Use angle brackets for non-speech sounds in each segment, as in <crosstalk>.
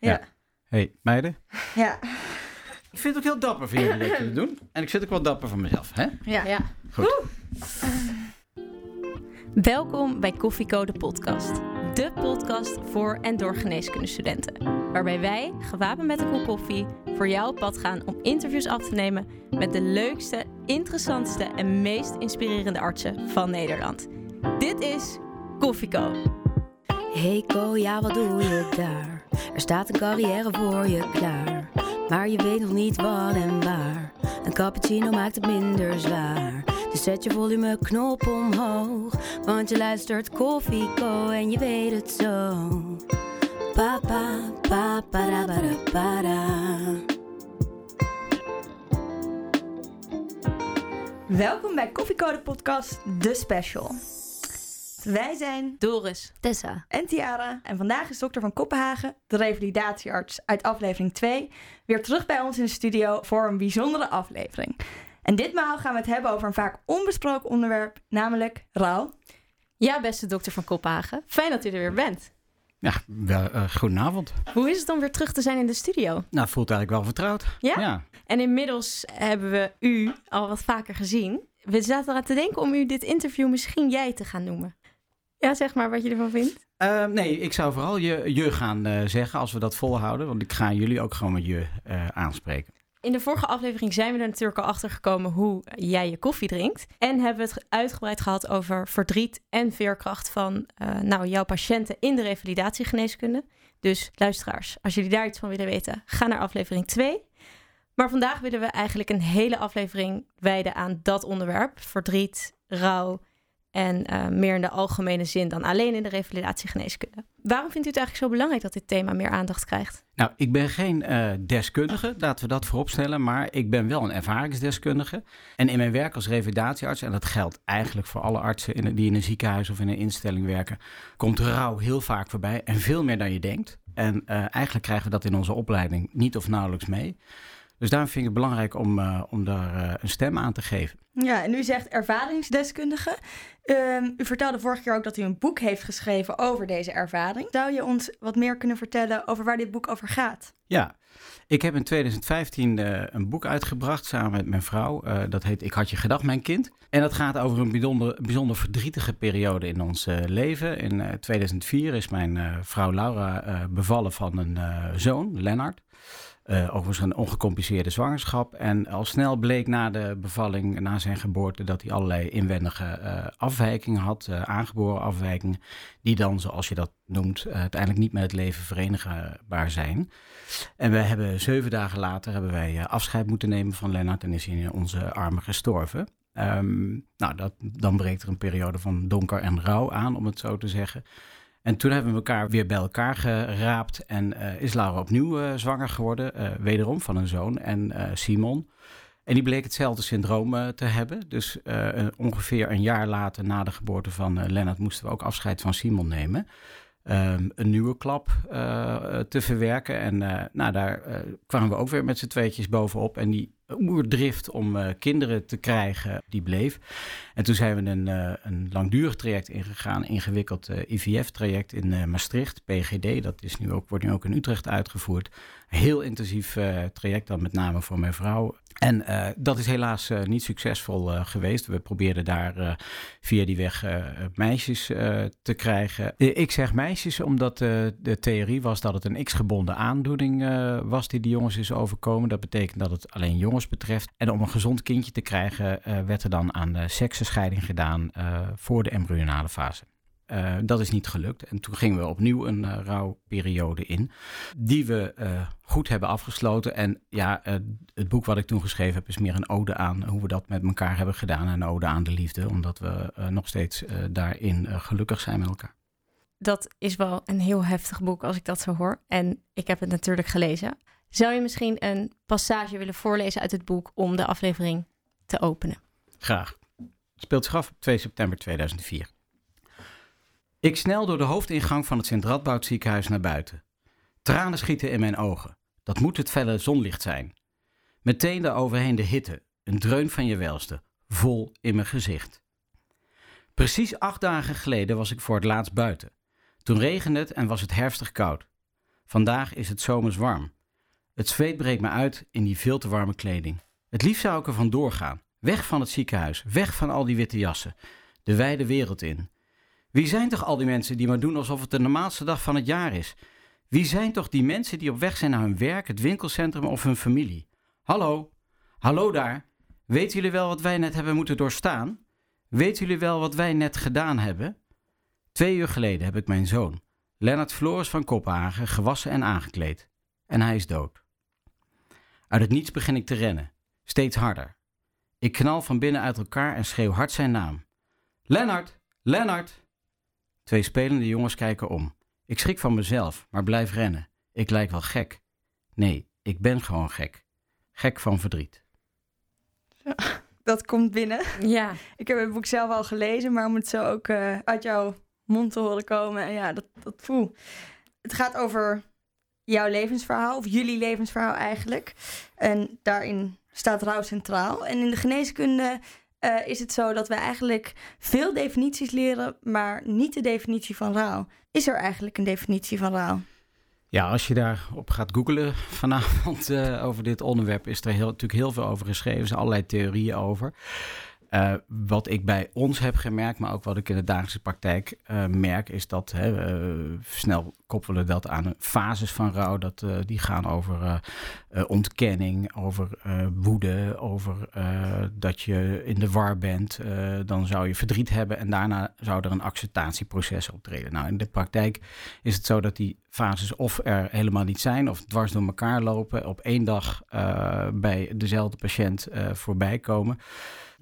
Ja. hey, meiden. Ja. Ik vind het ook heel dapper van jullie dat jullie doen. En ik zit ook wel dapper van mezelf, hè? Ja. Ja. Goed. Welkom bij Koffiecode Podcast. De podcast voor en door geneeskundestudenten. Waarbij wij, gewapend met een kop koffie, voor jou op pad gaan om interviews af te nemen met de leukste, interessantste en meest inspirerende artsen van Nederland. Dit is Koffieco. Hey Ko, ja wat doe je daar? Er staat een carrière voor je klaar. Maar je weet nog niet wat en waar. Een cappuccino maakt het minder zwaar. Dus zet je volumeknop omhoog. Want je luistert Koffie Co en je weet het zo. Pa pa pa pa da ba da ba da. Welkom bij Koffiecode Podcast, de special. Wij zijn Doris. Tessa. en Tiara en vandaag is dokter van Kopenhagen, de revalidatiearts uit aflevering 2, weer terug bij ons in de studio voor een bijzondere aflevering. En ditmaal gaan we het hebben over een vaak onbesproken onderwerp, namelijk rouw. Ja, beste dokter van Kopenhagen. Fijn dat u er weer bent. Ja, wel, eh, goedenavond. Hoe is het om weer terug te zijn in de studio? Nou, voelt eigenlijk wel vertrouwd. Ja? Ja. En inmiddels hebben we u al wat vaker gezien. We zaten eraan te denken om u dit interview misschien jij te gaan noemen. Ja, zeg maar wat je ervan vindt. Eh, nee, ik zou vooral je, je gaan eh, zeggen als we dat volhouden. Want ik ga jullie ook gewoon met je eh, aanspreken. In de vorige aflevering zijn we er natuurlijk al achter gekomen hoe jij je koffie drinkt. En hebben we het uitgebreid gehad over verdriet en veerkracht van eh, nou, jouw patiënten in de revalidatiegeneeskunde. Dus luisteraars, als jullie daar iets van willen weten, ga naar aflevering 2. Maar vandaag willen we eigenlijk een hele aflevering wijden aan dat onderwerp. Verdriet, rouw en eh, meer in de algemene zin dan alleen in de revalidatiegeneeskunde. Waarom vindt u het eigenlijk zo belangrijk dat dit thema meer aandacht krijgt? Nou, ik ben geen eh, deskundige, laten we dat vooropstellen, maar ik ben wel een ervaringsdeskundige. En in mijn werk als revalidatiearts, en dat geldt eigenlijk voor alle artsen in, die in een ziekenhuis of in een instelling werken, komt rouw heel vaak voorbij en veel meer dan je denkt. En eh, eigenlijk krijgen we dat in onze opleiding niet of nauwelijks mee. Dus daarom vind ik het belangrijk om, om daar een stem aan te geven. Ja, en u zegt ervaringsdeskundige. Ehm, u vertelde vorige keer ook dat u een boek heeft geschreven over deze ervaring. Zou je ons wat meer kunnen vertellen over waar dit boek over gaat? Ja, ik heb in 2015 eh, een boek uitgebracht samen met mijn vrouw. Eh, dat heet Ik had je gedacht, mijn kind. En dat gaat over een bijzonder, verdrietige periode in ons eh, leven. In eh, 2004 is mijn vrouw Laura bevallen van een zoon, Lennart. Eh, overigens een ongecompliceerde zwangerschap. En al snel bleek na de bevalling, na zijn geboorte, dat hij allerlei inwendige eh, afwijkingen had, eh, aangeboren afwijkingen, die dan, zoals je dat noemt, uiteindelijk niet met het leven verenigbaar zijn. En we hebben zeven dagen later hebben wij afscheid moeten nemen van Lennart en is hij in onze armen gestorven. Ehm, nou, dat, dan breekt er een periode van donker en rouw aan, om het zo te zeggen. En toen hebben we elkaar weer bij elkaar geraapt en eh, is Laura opnieuw eh, zwanger geworden, eh, wederom van een zoon en Simon. En die bleek hetzelfde syndroom te hebben. Dus ongeveer een jaar later na de geboorte van Lennart moesten we ook afscheid van Simon nemen. Ehm, een nieuwe klap eh, te verwerken. En eh, nou, daar eh, kwamen we ook weer met z'n tweetjes bovenop. En die oerdrift om eh, kinderen te krijgen, die bleef. En toen zijn we een, eh, een langdurig traject ingegaan, ingewikkeld eh, IVF-traject in eh, Maastricht, PGD. Dat is nu ook, wordt nu ook in Utrecht uitgevoerd. Heel intensief eh, traject dan met name voor mijn vrouw. En eh, dat is helaas eh, niet succesvol eh, geweest. We probeerden daar via die weg meisjes te krijgen. Ik zeg meisjes omdat de theorie was dat het een x-gebonden aandoening was die de jongens is overkomen. Dat betekent dat het alleen jongens betreft. En om een gezond kindje te krijgen werd er dan aan de seksenscheiding gedaan voor de embryonale fase. Eh, dat is niet gelukt. En toen gingen we opnieuw een eh, rouwperiode in, die we eh, goed hebben afgesloten. En ja, het boek wat ik toen geschreven heb is meer een ode aan hoe we dat met elkaar hebben gedaan. En een ode aan de liefde, omdat we nog steeds daarin gelukkig zijn met elkaar. Dat is wel een heel heftig boek als ik dat zo hoor. En ik heb het natuurlijk gelezen. Zou je misschien een passage willen voorlezen uit het boek om de aflevering te openen? Graag. Het speelt zich af op 2 september 2004. Ik snel door de hoofdingang van het Sint-Radboud ziekenhuis naar buiten. Tranen schieten in mijn ogen. Dat moet het felle zonlicht zijn. Meteen daaroverheen de hitte, een dreun van je welste, vol in mijn gezicht. Precies acht dagen geleden was ik voor het laatst buiten. Toen regende het en was het herfstig koud. Vandaag is het zomers warm. Het zweet breekt me uit in die veel te warme kleding. Het liefst zou ik er vandoor gaan. Weg van het ziekenhuis, weg van al die witte jassen. De wijde wereld in. Wie zijn toch al die mensen die maar doen alsof het de normaalste dag van het jaar is? Wie zijn toch die mensen die op weg zijn naar hun werk, het winkelcentrum of hun familie? Hallo? Hallo daar? Weten jullie wel wat wij net hebben moeten doorstaan? Weten jullie wel wat wij net gedaan hebben? Twee uur geleden heb ik mijn zoon, Lennart Floris van Kopenhagen, gewassen en aangekleed. En hij is dood. Uit het niets begin ik te rennen, steeds harder. Ik knal van binnen uit elkaar en schreeuw hard zijn naam. Lennart! Lennart! Twee spelende jongens kijken om. Ik schrik van mezelf, maar blijf rennen. Ik lijk wel gek. Nee, ik ben gewoon gek. Gek van verdriet. Dat komt binnen. Ja, Ik heb het boek zelf al gelezen, maar om het zo ook eh, uit jouw mond te horen komen. En ja, dat, dat voel. Het gaat over jouw levensverhaal, of jullie levensverhaal eigenlijk. En daarin staat rouw centraal. En in de geneeskunde eh, is het zo dat we eigenlijk veel definities leren, maar niet de definitie van rouw. Is er eigenlijk een definitie van rouw? Ja, als je daarop gaat googlen vanavond eh, over dit onderwerp, is er heel, natuurlijk heel veel over geschreven. Er zijn allerlei theorieën over. Eh, wat ik bij ons heb gemerkt, maar ook wat ik in de dagelijkse praktijk eh, merk, is dat hè, we snel koppelen dat aan fases van rouw. Dat, eh, die gaan over eh, eh, ontkenning, over eh, woede, over eh, dat je in de war bent. Eh, dan zou je verdriet hebben en daarna zou er een acceptatieproces optreden. Nou, in de praktijk is het zo dat die fases of er helemaal niet zijn of dwars door elkaar lopen, op één dag eh, bij dezelfde patiënt eh, voorbij komen.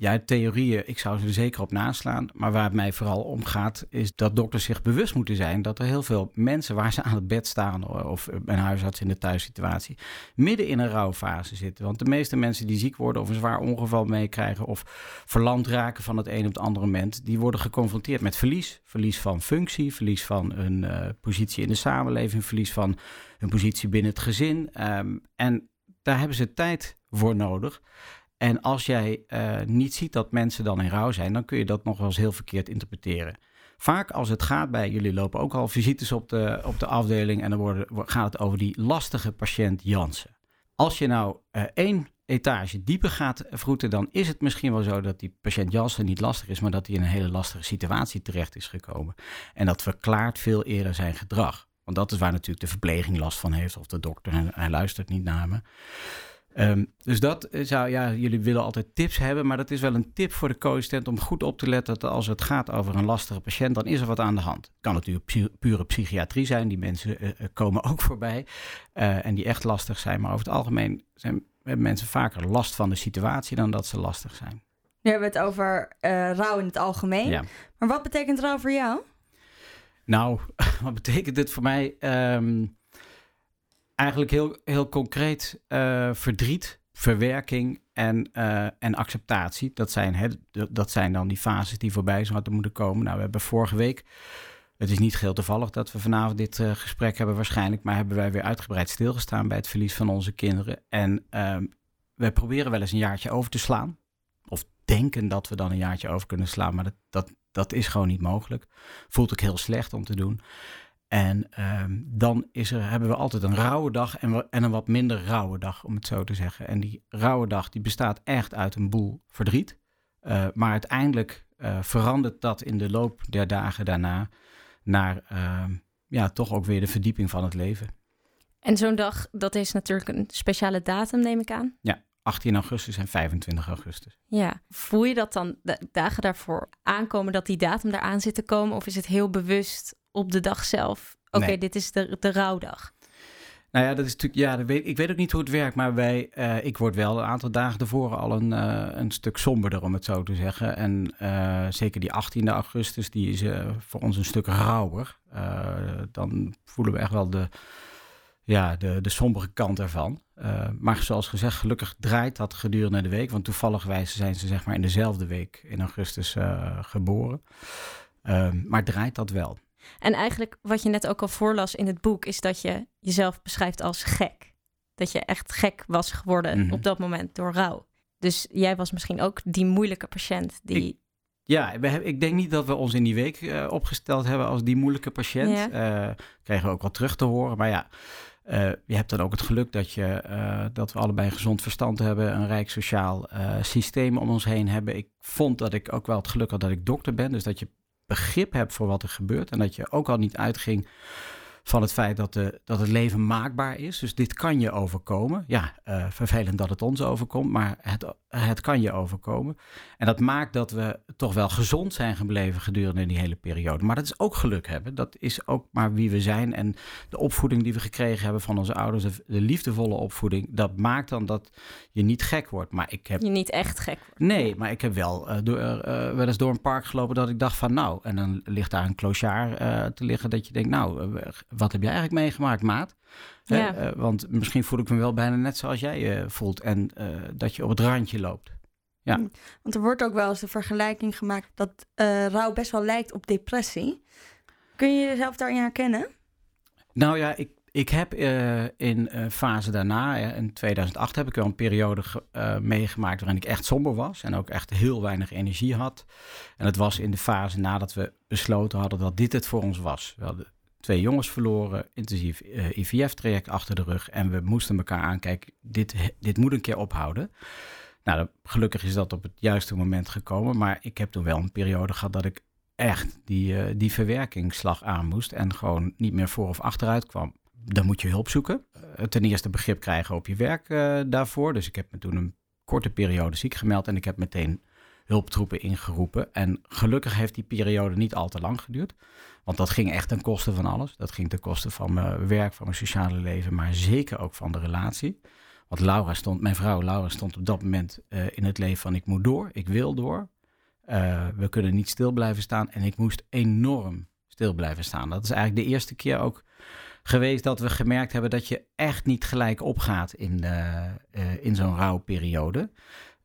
Ja, theorieën, ik zou ze er zeker op naslaan. Maar waar het mij vooral om gaat, is dat dokters zich bewust moeten zijn dat er heel veel mensen waar ze aan het bed staan, of een huisarts in de thuissituatie, midden in een rouwfase zitten. Want de meeste mensen die ziek worden of een zwaar ongeval meekrijgen of verlamd raken van het een op het andere moment, die worden geconfronteerd met verlies. Verlies van functie, verlies van hun eh, positie in de samenleving, verlies van hun positie binnen het gezin. Ehm, en daar hebben ze tijd voor nodig. En als jij eh, niet ziet dat mensen dan in rouw zijn, dan kun je dat nog wel eens heel verkeerd interpreteren. Vaak als het gaat bij, jullie lopen ook al visites op de, op de afdeling en dan worden, gaat het over die lastige patiënt Jansen. Als je nou eh, één etage dieper gaat vroeten, dan is het misschien wel zo dat die patiënt Jansen niet lastig is, maar dat hij in een hele lastige situatie terecht is gekomen. En dat verklaart veel eerder zijn gedrag. Want dat is waar natuurlijk de verpleging last van heeft, of de dokter, en hij luistert niet naar me. Ehm, dus dat zou, ja, jullie willen altijd tips hebben, maar dat is wel een tip voor de co-assistent om goed op te letten dat als het gaat over een lastige patiënt, dan is er wat aan de hand. Het kan natuurlijk pu- pure psychiatrie zijn, die mensen eh, eh, komen ook <laughs> voorbij eh, en die echt lastig zijn, maar over het algemeen zijn, hebben mensen vaker last van de situatie dan dat ze lastig zijn. Nu hebben we het over eh, rouw in het algemeen. Ja. Maar wat betekent rouw voor jou? Nou, <laughs> wat betekent dit voor mij? Ehm, eigenlijk heel, heel concreet eh, verdriet, verwerking en, eh, en acceptatie. Dat zijn, hè, dat zijn dan die fases die voorbij zouden moeten komen. Nou, we hebben vorige week, het is niet geheel toevallig dat we vanavond dit eh, gesprek hebben waarschijnlijk, maar hebben wij weer uitgebreid stilgestaan bij het verlies van onze kinderen. En ehm wij proberen wel eens een jaartje over te slaan. Of denken dat we dan een jaartje over kunnen slaan, maar dat, dat, dat is gewoon niet mogelijk. Voelt ook heel slecht om te doen. En ehm, dan is er, hebben we altijd een rauwe dag en, en een wat minder rauwe dag, om het zo te zeggen. En die rauwe dag die bestaat echt uit een boel verdriet. Eh, maar uiteindelijk eh, verandert dat in de loop der dagen daarna naar ehm, ja, toch ook weer de verdieping van het leven. en zo'n dag, dat is natuurlijk een speciale datum, neem ik aan. 18 augustus en 25 augustus. Ja, voel je dat dan de dagen daarvoor aankomen dat die datum eraan zit te komen? Of is het heel bewust op de dag zelf? Oké, Nee. dit is de, de rouwdag. Nou ja, dat is natuurlijk, ja, dat weet, ik weet ook niet hoe het werkt, maar wij, eh, ik word wel een aantal dagen ervoor al een, eh, een stuk somberder, om het zo te zeggen. En eh, zeker die 18e augustus, die is voor ons een stuk rauwer. Dan voelen we echt wel de, ja, de, de sombere kant ervan. Maar zoals gezegd, gelukkig draait dat gedurende de week, want toevallig zijn ze zeg maar in dezelfde week in augustus geboren. Ehm, maar draait dat wel. En eigenlijk wat je net ook al voorlas in het boek, is dat je jezelf beschrijft als gek. Dat je echt gek was geworden Mhm. op dat moment door rouw. Dus jij was misschien ook die moeilijke patiënt die. Ja, ik denk niet dat we ons in die week eh, opgesteld hebben als die moeilijke patiënt. Ja. Eh, kregen we ook wel terug te horen. Maar ja, Uh, je hebt dan ook het geluk dat, je, uh, dat we allebei een gezond verstand hebben, een rijk sociaal uh, systeem om ons heen hebben. Ik vond dat ik ook wel het geluk had dat ik dokter ben, dus dat je begrip hebt voor wat er gebeurt en dat je ook al niet uitging van het feit dat, de, dat het leven maakbaar is. Dus dit kan je overkomen. Ja, uh, vervelend dat het ons overkomt, maar het, het kan je overkomen. En dat maakt dat we toch wel gezond zijn gebleven gedurende die hele periode. Maar dat is ook geluk hebben. Dat is ook maar wie we zijn. En de opvoeding die we gekregen hebben van onze ouders, de, de liefdevolle opvoeding, dat maakt dan dat je niet gek wordt. Maar ik heb. Je niet echt gek wordt. Nee, maar ik heb wel uh, door, uh, wel eens door een park gelopen dat ik dacht van nou, en dan ligt daar een clochard te liggen dat je denkt, nou, wat heb jij eigenlijk meegemaakt, maat? Ja. Uh, want misschien voel ik me wel bijna net zoals jij uh, voelt. En uh, dat je op het randje loopt. Ja. Want er wordt ook wel eens de vergelijking gemaakt dat rouw best wel lijkt op depressie. Kun je jezelf daarin herkennen? Nou ja, ik, ik heb in fase daarna, in 2008, heb ik wel een periode meegemaakt waarin ik echt somber was. En ook echt heel weinig energie had. En het was in de fase nadat we besloten hadden dat dit het voor ons was. We hadden twee jongens verloren, intensief uh, IVF-traject achter de rug. En we moesten elkaar aankijken, dit, dit moet een keer ophouden. Nou, gelukkig is dat op het juiste moment gekomen. Maar ik heb toen wel een periode gehad dat ik echt die, uh, die verwerkingsslag aan moest. En gewoon niet meer voor of achteruit kwam. Dan moet je hulp zoeken. Uh, ten eerste begrip krijgen op je werk daarvoor. Dus ik heb me toen een korte periode ziek gemeld. En ik heb meteen hulptroepen ingeroepen. En gelukkig heeft die periode niet al te lang geduurd. Want dat ging echt ten koste van alles. Dat ging ten koste van mijn werk, van mijn sociale leven, maar zeker ook van de relatie. Want Laura stond, mijn vrouw Laura stond op dat moment uh, in het leven van ik moet door, ik wil door. Uh, we kunnen niet stil blijven staan en ik moest enorm stil blijven staan. Dat is eigenlijk de eerste keer ook geweest dat we gemerkt hebben dat je echt niet gelijk opgaat in, uh, in zo'n rouwperiode.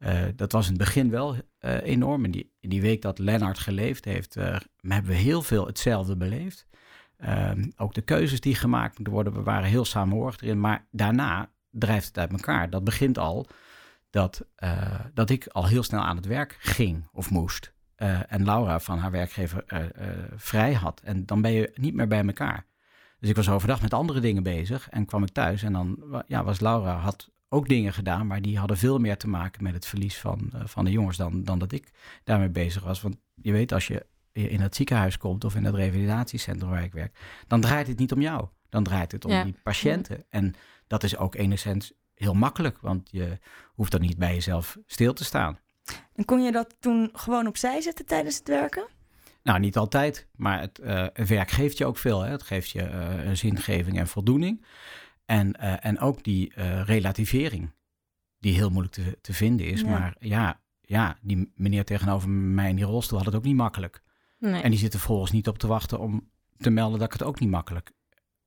Uh, dat was in het begin wel uh, enorm. In die, week dat Lennart geleefd heeft, uh, hebben we heel veel hetzelfde beleefd. Ehm, ook de keuzes die gemaakt moeten worden, we waren heel samenhorigd erin. Maar daarna drijft het uit elkaar. Dat begint al dat, dat ik al heel snel aan het werk ging of moest. en Laura van haar werkgever vrij had. En dan ben je niet meer bij elkaar. Dus ik was overdag met andere dingen bezig en kwam ik thuis. En dan ja, was Laura had ook dingen gedaan, maar die hadden veel meer te maken met het verlies van, uh, van de jongens dan, dan dat ik daarmee bezig was. Want je weet, als je in het ziekenhuis komt of in het revalidatiecentrum waar ik werk, dan draait het niet om jou. Dan draait het om ja. die patiënten. En dat is ook enigszins heel makkelijk, want je hoeft dan niet bij jezelf stil te staan. En kon je dat toen gewoon opzij zetten tijdens het werken? Nou, niet altijd, maar het, uh, het werk geeft je ook veel. Hè? Het geeft je uh, zingeving en voldoening. En, uh, en ook die uh, relativering, die heel moeilijk te, te vinden is. Ja. Maar ja, ja, die meneer tegenover mij in die rolstoel had het ook niet makkelijk. Nee. En die zit er volgens niet op te wachten om te melden dat ik het ook niet makkelijk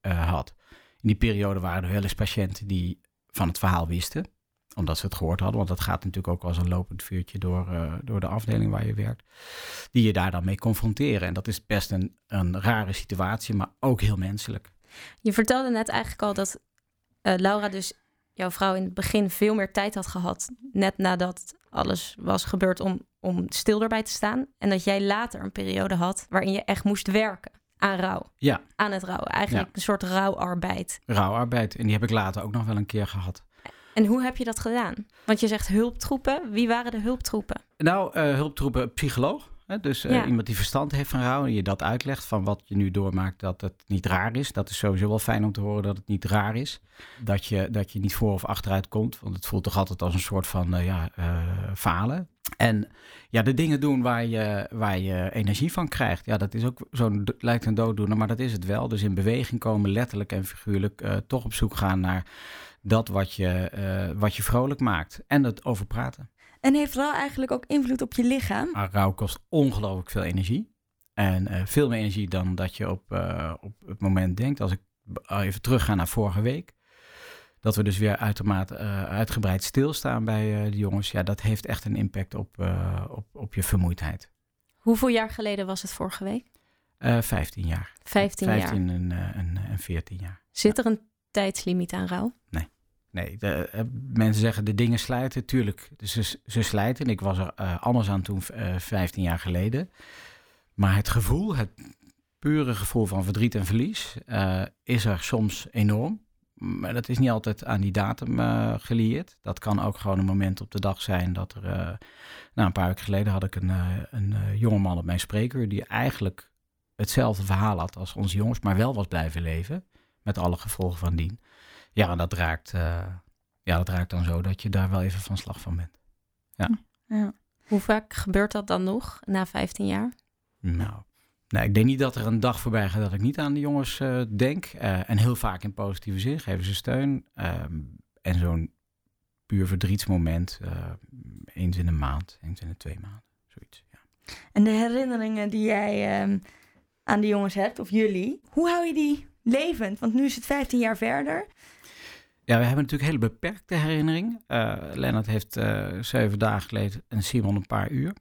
uh, had. In die periode waren er wel eens patiënten die van het verhaal wisten, omdat ze het gehoord hadden. Want dat gaat natuurlijk ook als een lopend vuurtje door, uh, door de afdeling waar je werkt. Die je daar dan mee confronteren. En dat is best een, een rare situatie, maar ook heel menselijk. Je vertelde net eigenlijk al dat uh, Laura dus, jouw vrouw, in het begin veel meer tijd had gehad. Net nadat alles was gebeurd om, om stil erbij te staan. En dat jij later een periode had waarin je echt moest werken aan rouw. Ja. Aan het rouw. Eigenlijk Ja. een soort rouwarbeid. Rouwarbeid. En die heb ik later ook nog wel een keer gehad. En hoe heb je dat gedaan? Want je zegt hulptroepen. Wie waren de hulptroepen? Nou, eh, hulptroepen, psycholoog. Hè? Dus eh, iemand die verstand heeft van rouw en je dat uitlegt van wat je nu doormaakt, dat het niet raar is. Dat is sowieso wel fijn om te horen dat het niet raar is. Dat je, dat je niet voor of achteruit komt, want het voelt toch altijd als een soort van eh, ja, eh, falen. En ja, de dingen doen waar je, waar je energie van krijgt. Ja, dat is ook zo'n, lijkt een dooddoener, maar dat is het wel. Dus in beweging komen, letterlijk en figuurlijk, toch op zoek gaan naar dat wat je, wat je vrolijk maakt. En het over praten. En heeft rouw eigenlijk ook invloed op je lichaam? Maar rouw kost ongelooflijk veel energie. En eh, veel meer energie dan dat je op, eh, op het moment denkt. Als ik b- even terugga naar vorige week. Dat we dus weer uitermate eh, uitgebreid stilstaan bij eh, de jongens. Ja, dat heeft echt een impact op, eh, op, op je vermoeidheid. Hoeveel jaar geleden was het vorige week? Eh 15 jaar. 15, jaar. 15 en, eh, en, en 14 jaar. Zit er een tijdslimiet aan rouw? Nee, de, eh, mensen zeggen de dingen slijten. Tuurlijk, ze, ze slijten. Ik was er eh, anders aan toen, eh 15 jaar geleden. Maar het gevoel, het pure gevoel van verdriet en verlies, is er soms enorm. Maar dat is niet altijd aan die datum uh, gelieerd. Dat kan ook gewoon een moment op de dag zijn dat er... Uh, nou, een paar weken geleden had ik een, uh, een jongeman op mijn spreekuur... die eigenlijk hetzelfde verhaal had als onze jongens... maar wel was blijven leven, met alle gevolgen van dien. Ja, dat raakt, ja, dat raakt dan zo dat je daar wel even van slag van bent. Ja. ja. Hoe vaak gebeurt dat dan nog na 15 jaar? Nou, nou, ik denk niet dat er een dag voorbij gaat dat ik niet aan de jongens uh, denk. Uh, en heel vaak in positieve zin geven ze steun. Uh, en zo'n puur verdrietsmoment, eens in een maand, eens in de twee maanden, zoiets. Ja. En de herinneringen die jij ehm, aan de jongens hebt, of jullie, hoe hou je die levend? Want nu is het 15 jaar verder. Ja, we hebben natuurlijk hele beperkte herinnering. Lennart heeft zeven dagen geleden en Simon een paar uur.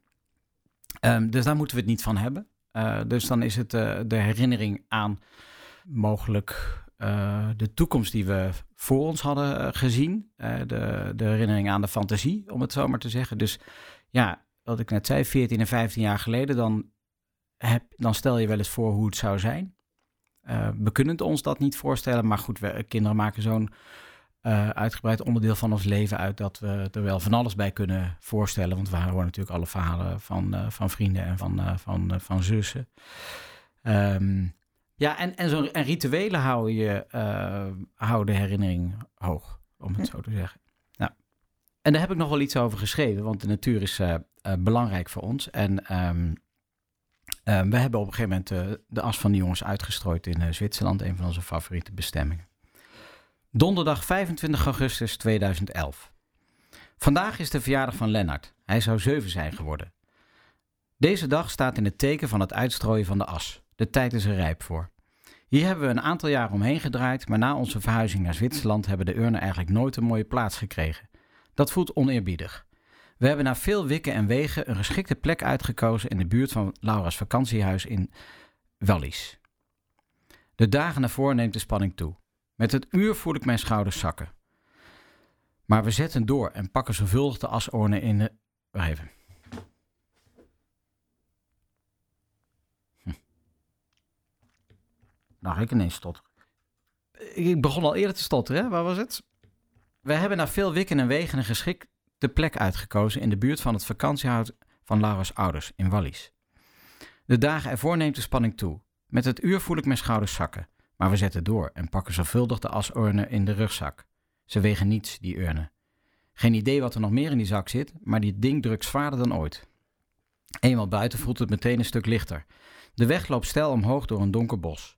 Um, dus daar moeten we het niet van hebben. Uh, dus dan is het uh, de herinnering aan mogelijk uh, de toekomst die we voor ons hadden gezien. de, de herinnering aan de fantasie, om het zo maar te zeggen. Dus ja, wat ik net zei, 14 en 15 jaar geleden, dan, heb, dan stel je wel eens voor hoe het zou zijn. we kunnen ons dat niet voorstellen, maar goed, we, kinderen maken zo'n uh, uitgebreid onderdeel van ons leven uit dat we er wel van alles bij kunnen voorstellen. Want we horen natuurlijk alle verhalen van, uh, van vrienden en van, uh, van, van zussen. Um, ja, en, en, zo, en rituelen houden, je, houden de herinnering hoog, om het zo te zeggen. Nou, en daar heb ik nog wel iets over geschreven, want de natuur is belangrijk voor ons. En um, we hebben op een gegeven moment de as van de jongens uitgestrooid in Zwitserland, een van onze favoriete bestemmingen. Donderdag 25 augustus 2011. Vandaag is de verjaardag van Lennart. Hij zou zeven zijn geworden. Deze dag staat in het teken van het uitstrooien van de as. De tijd is er rijp voor. Hier hebben we een aantal jaar omheen gedraaid, maar na onze verhuizing naar Zwitserland hebben de urnen eigenlijk nooit een mooie plaats gekregen. Dat voelt oneerbiedig. We hebben na veel wikken en wegen een geschikte plek uitgekozen in de buurt van Laura's vakantiehuis in Wallis. De dagen ervoor neemt de spanning toe. Met het uur voel ik mijn schouders zakken. Maar we zetten door en pakken zorgvuldig de asornen in de... Wacht even. Hm. Nou, ik ineens stotteren. Ik begon al eerder te stotteren, hè? Waar was het? We hebben na veel wikken en wegen een geschikte plek uitgekozen in de buurt van het vakantiehuis van Laura's ouders in Wallis. De dagen ervoor neemt de spanning toe. Met het uur voel ik mijn schouders zakken. Maar we zetten door en pakken zorgvuldig de asurnen in de rugzak. Ze wegen niets, die urnen. Geen idee wat er nog meer in die zak zit, maar die ding drukt zwaarder dan ooit. Eenmaal buiten voelt het meteen een stuk lichter. De weg loopt steil omhoog door een donker bos.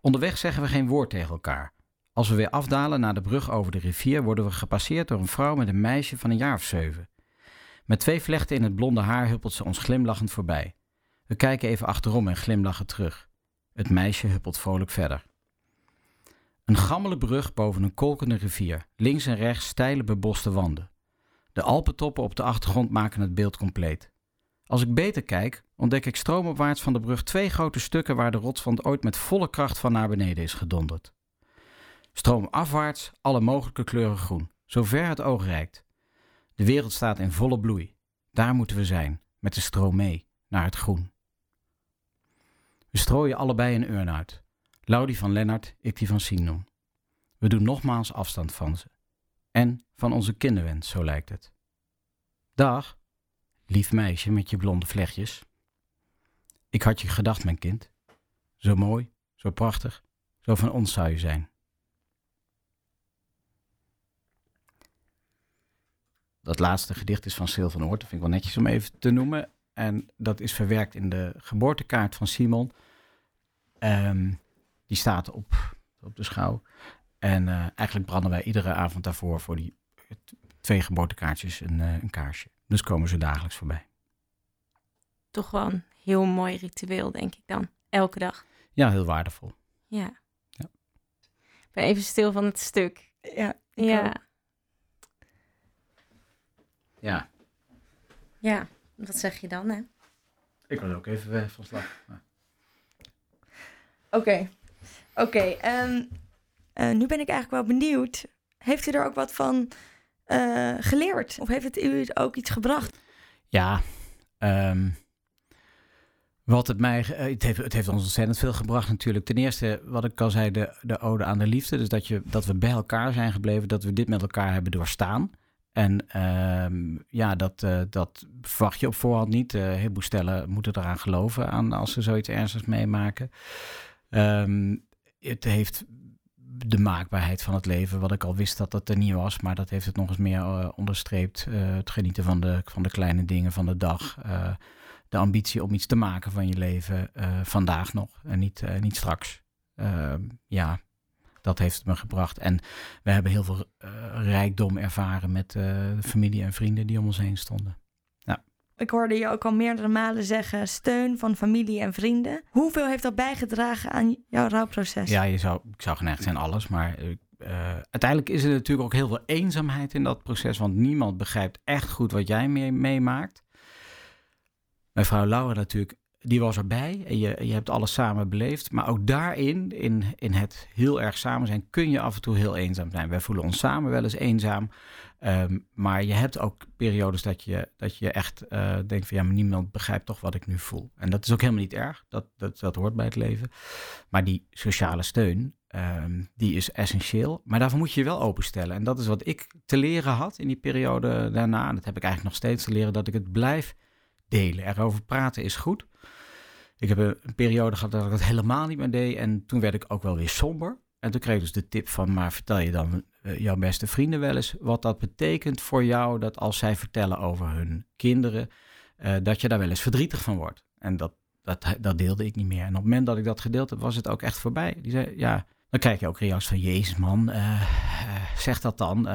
Onderweg zeggen we geen woord tegen elkaar. Als we weer afdalen naar de brug over de rivier, worden we gepasseerd door een vrouw met een meisje van een jaar of zeven. Met twee vlechten in het blonde haar huppelt ze ons glimlachend voorbij. We kijken even achterom en glimlachen terug. Het meisje huppelt vrolijk verder. Een gammele brug boven een kolkende rivier. Links en rechts steile beboste wanden. De Alpentoppen op de achtergrond maken het beeld compleet. Als ik beter kijk, ontdek ik stroomopwaarts van de brug twee grote stukken waar de rotswand ooit met volle kracht van naar beneden is gedonderd. Stroomafwaarts alle mogelijke kleuren groen, zover het oog reikt. De wereld staat in volle bloei. Daar moeten we zijn, met de stroom mee, naar het groen. We strooien allebei een urn uit. Laudie van Lennart, ik die van Sinon. We doen nogmaals afstand van ze. En van onze kinderwens, zo lijkt het. Dag, lief meisje met je blonde vlechtjes. Ik had je gedacht, mijn kind. Zo mooi, zo prachtig, zo van ons zou je zijn. Dat laatste gedicht is van Sil van Oort. Dat vind ik wel netjes om even te noemen. En dat is verwerkt in de geboortekaart van Simon. Um, die staat op, op de schouw. En uh, eigenlijk branden wij iedere avond daarvoor voor die twee geboortekaartjes een, uh, een kaarsje. Dus komen ze dagelijks voorbij. Toch wel een heel mooi ritueel, denk ik dan. Elke dag. Ja, heel waardevol. Ja. ja. Ik ben even stil van het stuk. Ja. Ja. Ook. Ja. Ja, wat zeg je dan, hè? Ik was ook even van slag. Oké. Okay. Oké, okay, um, uh, nu ben ik eigenlijk wel benieuwd. Heeft u er ook wat van uh, geleerd? Of heeft het u ook iets gebracht? Ja, um, Wat het mij, eh, het heeft, het heeft ons ontzettend veel gebracht natuurlijk. Ten eerste, wat ik al zei, de, de ode aan de liefde. Dus dat, je, dat we bij elkaar zijn gebleven, dat we dit met elkaar hebben doorstaan. En ehm, ja, dat, dat verwacht je op voorhand niet. Uh, heel stellen moeten eraan geloven aan als ze zoiets ernstigs meemaken. Um, het heeft de maakbaarheid van het leven, wat ik al wist dat dat er niet was, maar dat heeft het nog eens meer uh, onderstreept. het genieten van de, van de kleine dingen van de dag. de ambitie om iets te maken van je leven vandaag nog en niet, niet straks. Ehm, ja, dat heeft het me gebracht. En we hebben heel veel rijkdom ervaren met familie en vrienden die om ons heen stonden. Ik hoorde je ook al meerdere malen zeggen steun van familie en vrienden. Hoeveel heeft dat bijgedragen aan jouw rouwproces? Ja, je zou, ik zou geneigd zijn alles, maar uh, uiteindelijk is er natuurlijk ook heel veel eenzaamheid in dat proces, want niemand begrijpt echt goed wat jij meemaakt. Mijn vrouw Laura natuurlijk die was erbij en je, je hebt alles samen beleefd. Maar ook daarin, in, in het heel erg samen zijn, kun je af en toe heel eenzaam zijn. Wij voelen ons samen wel eens eenzaam. Um, maar je hebt ook periodes dat je, dat je echt uh, denkt van ja, maar niemand begrijpt toch wat ik nu voel. En dat is ook helemaal niet erg. Dat, dat, dat hoort bij het leven. Maar die sociale steun, um, die is essentieel. Maar daarvoor moet je je wel openstellen. En dat is wat ik te leren had in die periode daarna. En dat heb ik eigenlijk nog steeds te leren, dat ik het blijf delen. Erover praten is goed. Ik heb een periode gehad dat ik het helemaal niet meer deed. En toen werd ik ook wel weer somber. En toen kreeg ik dus de tip van, maar vertel je dan uh, jouw beste vrienden wel eens wat dat betekent voor jou, dat als zij vertellen over hun kinderen, uh, dat je daar wel eens verdrietig van wordt. En dat, dat, dat deelde ik niet meer. En op het moment dat ik dat gedeeld heb, was het ook echt voorbij. Die zei, ja, dan krijg je ook reacties van, jezus man, uh, zeg dat dan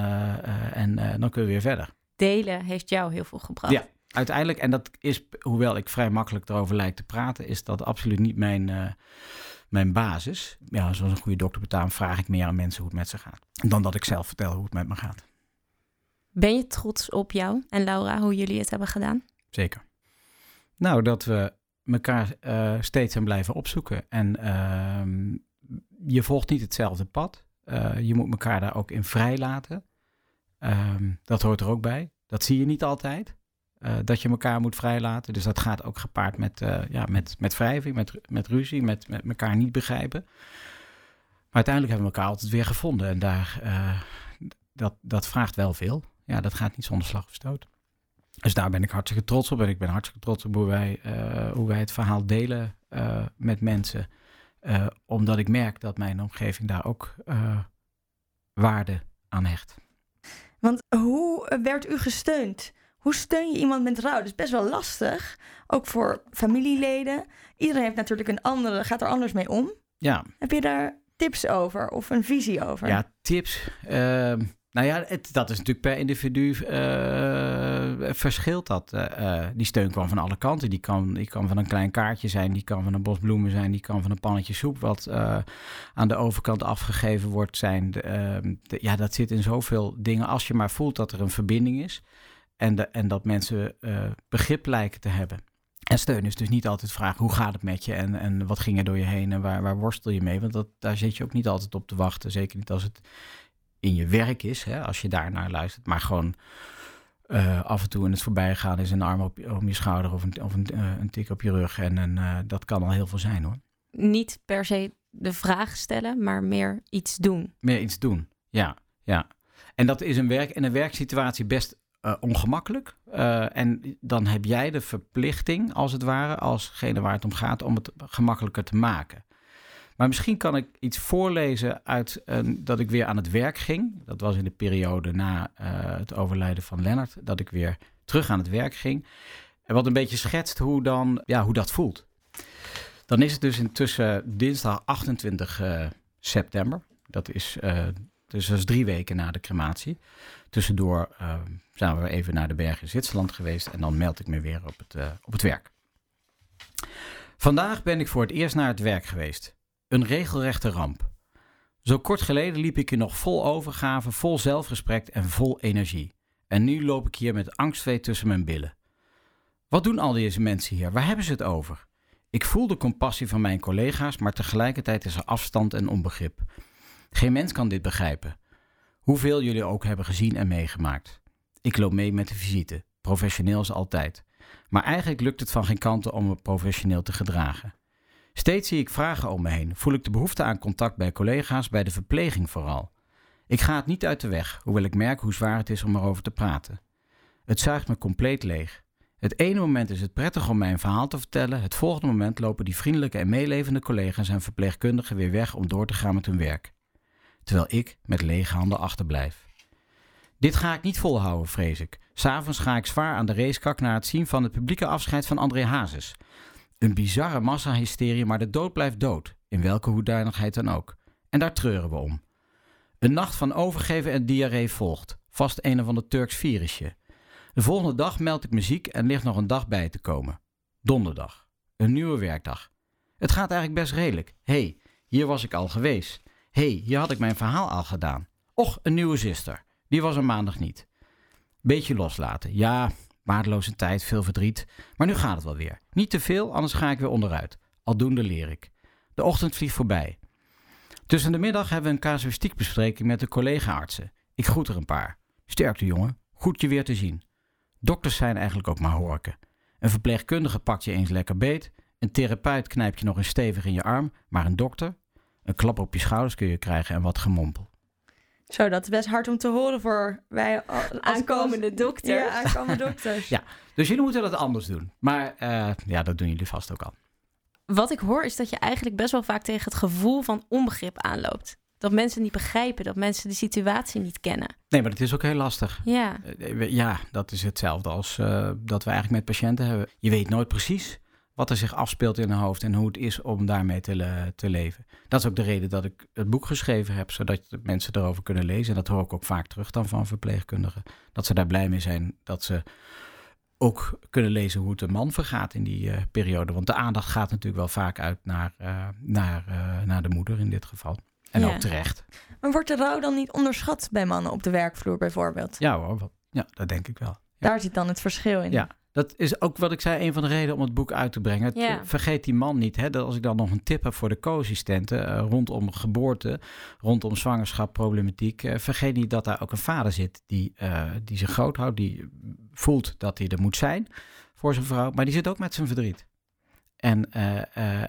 en dan kun je weer verder. Delen heeft jou heel veel gebracht. Ja, uiteindelijk, en dat is, hoewel ik vrij makkelijk erover lijkt te praten, is dat absoluut niet mijn, mijn basis. Ja, zoals een goede dokter betaamt, vraag ik meer aan mensen hoe het met ze gaat. Dan dat ik zelf vertel hoe het met me gaat. Ben je trots op jou en Laura, hoe jullie het hebben gedaan? Zeker. Nou, dat we elkaar uh, steeds aan blijven opzoeken. En uh, je volgt niet hetzelfde pad. Uh, je moet elkaar daar ook in vrij laten. Ehm, dat hoort er ook bij. Dat zie je niet altijd. Uh, dat je elkaar moet vrijlaten. Dus dat gaat ook gepaard met, uh, ja, met, met wrijving, met, met ruzie, met, met elkaar niet begrijpen. Maar uiteindelijk hebben we elkaar altijd weer gevonden. En daar, uh, dat, dat vraagt wel veel. Ja, dat gaat niet zonder slag of stoot. Dus daar ben ik hartstikke trots op. En ik ben hartstikke trots op hoe wij, hoe wij het verhaal delen met mensen. omdat ik merk dat mijn omgeving daar ook waarde aan hecht. Want hoe werd u gesteund? Hoe steun je iemand met rouw? Dat is best wel lastig. Ook voor familieleden. Iedereen heeft natuurlijk een andere, gaat er anders mee om. Ja. Heb je daar tips over of een visie over? Ja, tips. Uh, nou ja, het, dat is natuurlijk per individu uh, verschilt dat. Uh, die steun kwam van alle kanten. Die kan, die kan van een klein kaartje zijn, die kan van een bos bloemen zijn, die kan van een pannetje soep wat aan de overkant afgegeven wordt zijn. De, ehm, de, ja, dat zit in zoveel dingen. Als je maar voelt dat er een verbinding is. En, de, en dat mensen uh, begrip lijken te hebben. En steun is dus niet altijd vragen hoe gaat het met je en, en wat ging er door je heen en waar, waar worstel je mee. Want dat, daar zit je ook niet altijd op te wachten. Zeker niet als het in je werk is, hè, als je daar naar luistert. Maar gewoon uh, af en toe in het voorbijgaan is een arm op, om je schouder of een, of een, uh, een tik op je rug. En, en uh, dat kan al heel veel zijn hoor. Niet per se de vraag stellen, maar meer iets doen. Meer iets doen, ja. ja. En dat is een werk, in een werksituatie best uh, ongemakkelijk. Uh, en dan heb jij de verplichting, als het ware, alsgene waar het om gaat, om het gemakkelijker te maken. Maar misschien kan ik iets voorlezen uit uh, dat ik weer aan het werk ging. Dat was in de periode na het overlijden van Lennart, dat ik weer terug aan het werk ging. En wat een beetje schetst hoe, dan, ja, hoe dat voelt. Dan is het dus intussen dinsdag 28 september. Dat is, dus dat is drie weken na de crematie. Tussendoor uh, zijn we even naar de bergen in Zwitserland geweest en dan meld ik me weer op het, uh, op het werk. Vandaag ben ik voor het eerst naar het werk geweest. Een regelrechte ramp. Zo kort geleden liep ik hier nog vol overgave, vol zelfrespect en vol energie. En nu loop ik hier met angstvee tussen mijn billen. Wat doen al deze mensen hier? Waar hebben ze het over? Ik voel de compassie van mijn collega's, maar tegelijkertijd is er afstand en onbegrip. Geen mens kan dit begrijpen. Hoeveel jullie ook hebben gezien en meegemaakt. Ik loop mee met de visite, professioneel als altijd. Maar eigenlijk lukt het van geen kanten om me professioneel te gedragen. Steeds zie ik vragen om me heen, voel ik de behoefte aan contact bij collega's, bij de verpleging vooral. Ik ga het niet uit de weg, hoewel ik merk hoe zwaar het is om erover te praten. Het zuigt me compleet leeg. Het ene moment is het prettig om mijn verhaal te vertellen, het volgende moment lopen die vriendelijke en meelevende collega's en verpleegkundigen weer weg om door te gaan met hun werk. Terwijl ik met lege handen achterblijf. Dit ga ik niet volhouden, vrees ik. S'avonds ga ik zwaar aan de racekak naar het zien van het publieke afscheid van André Hazes. Een bizarre massahysterie, maar de dood blijft dood, in welke hoedanigheid dan ook. En daar treuren we om. Een nacht van overgeven en diarree volgt, vast een of ander Turks virusje. De volgende dag meld ik muziek en ligt nog een dag bij te komen. Donderdag. Een nieuwe werkdag. Het gaat eigenlijk best redelijk. Hey, hier was ik al geweest. Hey, hier had ik mijn verhaal al gedaan. Och, een nieuwe zuster. Die was er maandag niet. Beetje loslaten. Ja, waardeloze tijd, veel verdriet. Maar nu gaat het wel weer. Niet te veel, anders ga ik weer onderuit. Aldoende leer ik. De ochtend vliegt voorbij. Tussen de middag hebben we een casuïstiekbespreking met de collega-artsen. Ik groet er een paar. Sterkte jongen, goed je weer te zien. Dokters zijn eigenlijk ook maar horken. Een verpleegkundige pakt je eens lekker beet. Een therapeut knijpt je nog eens stevig in je arm. Maar een dokter, een klap op je schouders kun je krijgen en wat gemompel. Zo, dat is best hard om te horen voor wij als aankomende dokters. Ja, aankomende dokters. <laughs> ja, dus jullie moeten dat anders doen. Maar uh, ja, dat doen jullie vast ook al. Wat ik hoor is dat je eigenlijk best wel vaak tegen het gevoel van onbegrip aanloopt. Dat mensen niet begrijpen, dat mensen de situatie niet kennen. Nee, maar het is ook heel lastig. Ja, ja dat is hetzelfde als uh, dat we eigenlijk met patiënten hebben. Je weet nooit precies wat er zich afspeelt in hun hoofd en hoe het is om daarmee te, le te leven. Dat is ook de reden dat ik het boek geschreven heb, zodat mensen erover kunnen lezen. En dat hoor ik ook vaak terug dan van verpleegkundigen. Dat ze daar blij mee zijn, dat ze ook kunnen lezen hoe het een man vergaat in die uh, periode. Want de aandacht gaat natuurlijk wel vaak uit naar, uh, naar, uh, naar de moeder in dit geval. En ja. ook terecht. Maar wordt de rouw dan niet onderschat bij mannen op de werkvloer bijvoorbeeld? Ja hoor, ja, dat denk ik wel. Ja. Daar zit dan het verschil in. Ja, dat is ook wat ik zei, een van de redenen om het boek uit te brengen. Ja. Vergeet die man niet. Hè? Dat als ik dan nog een tip heb voor de co-assistenten uh, rondom geboorte, rondom zwangerschap, problematiek. Uh, vergeet niet dat daar ook een vader zit die, uh, die zich groot houdt, die voelt dat hij er moet zijn voor zijn vrouw. Maar die zit ook met zijn verdriet. En,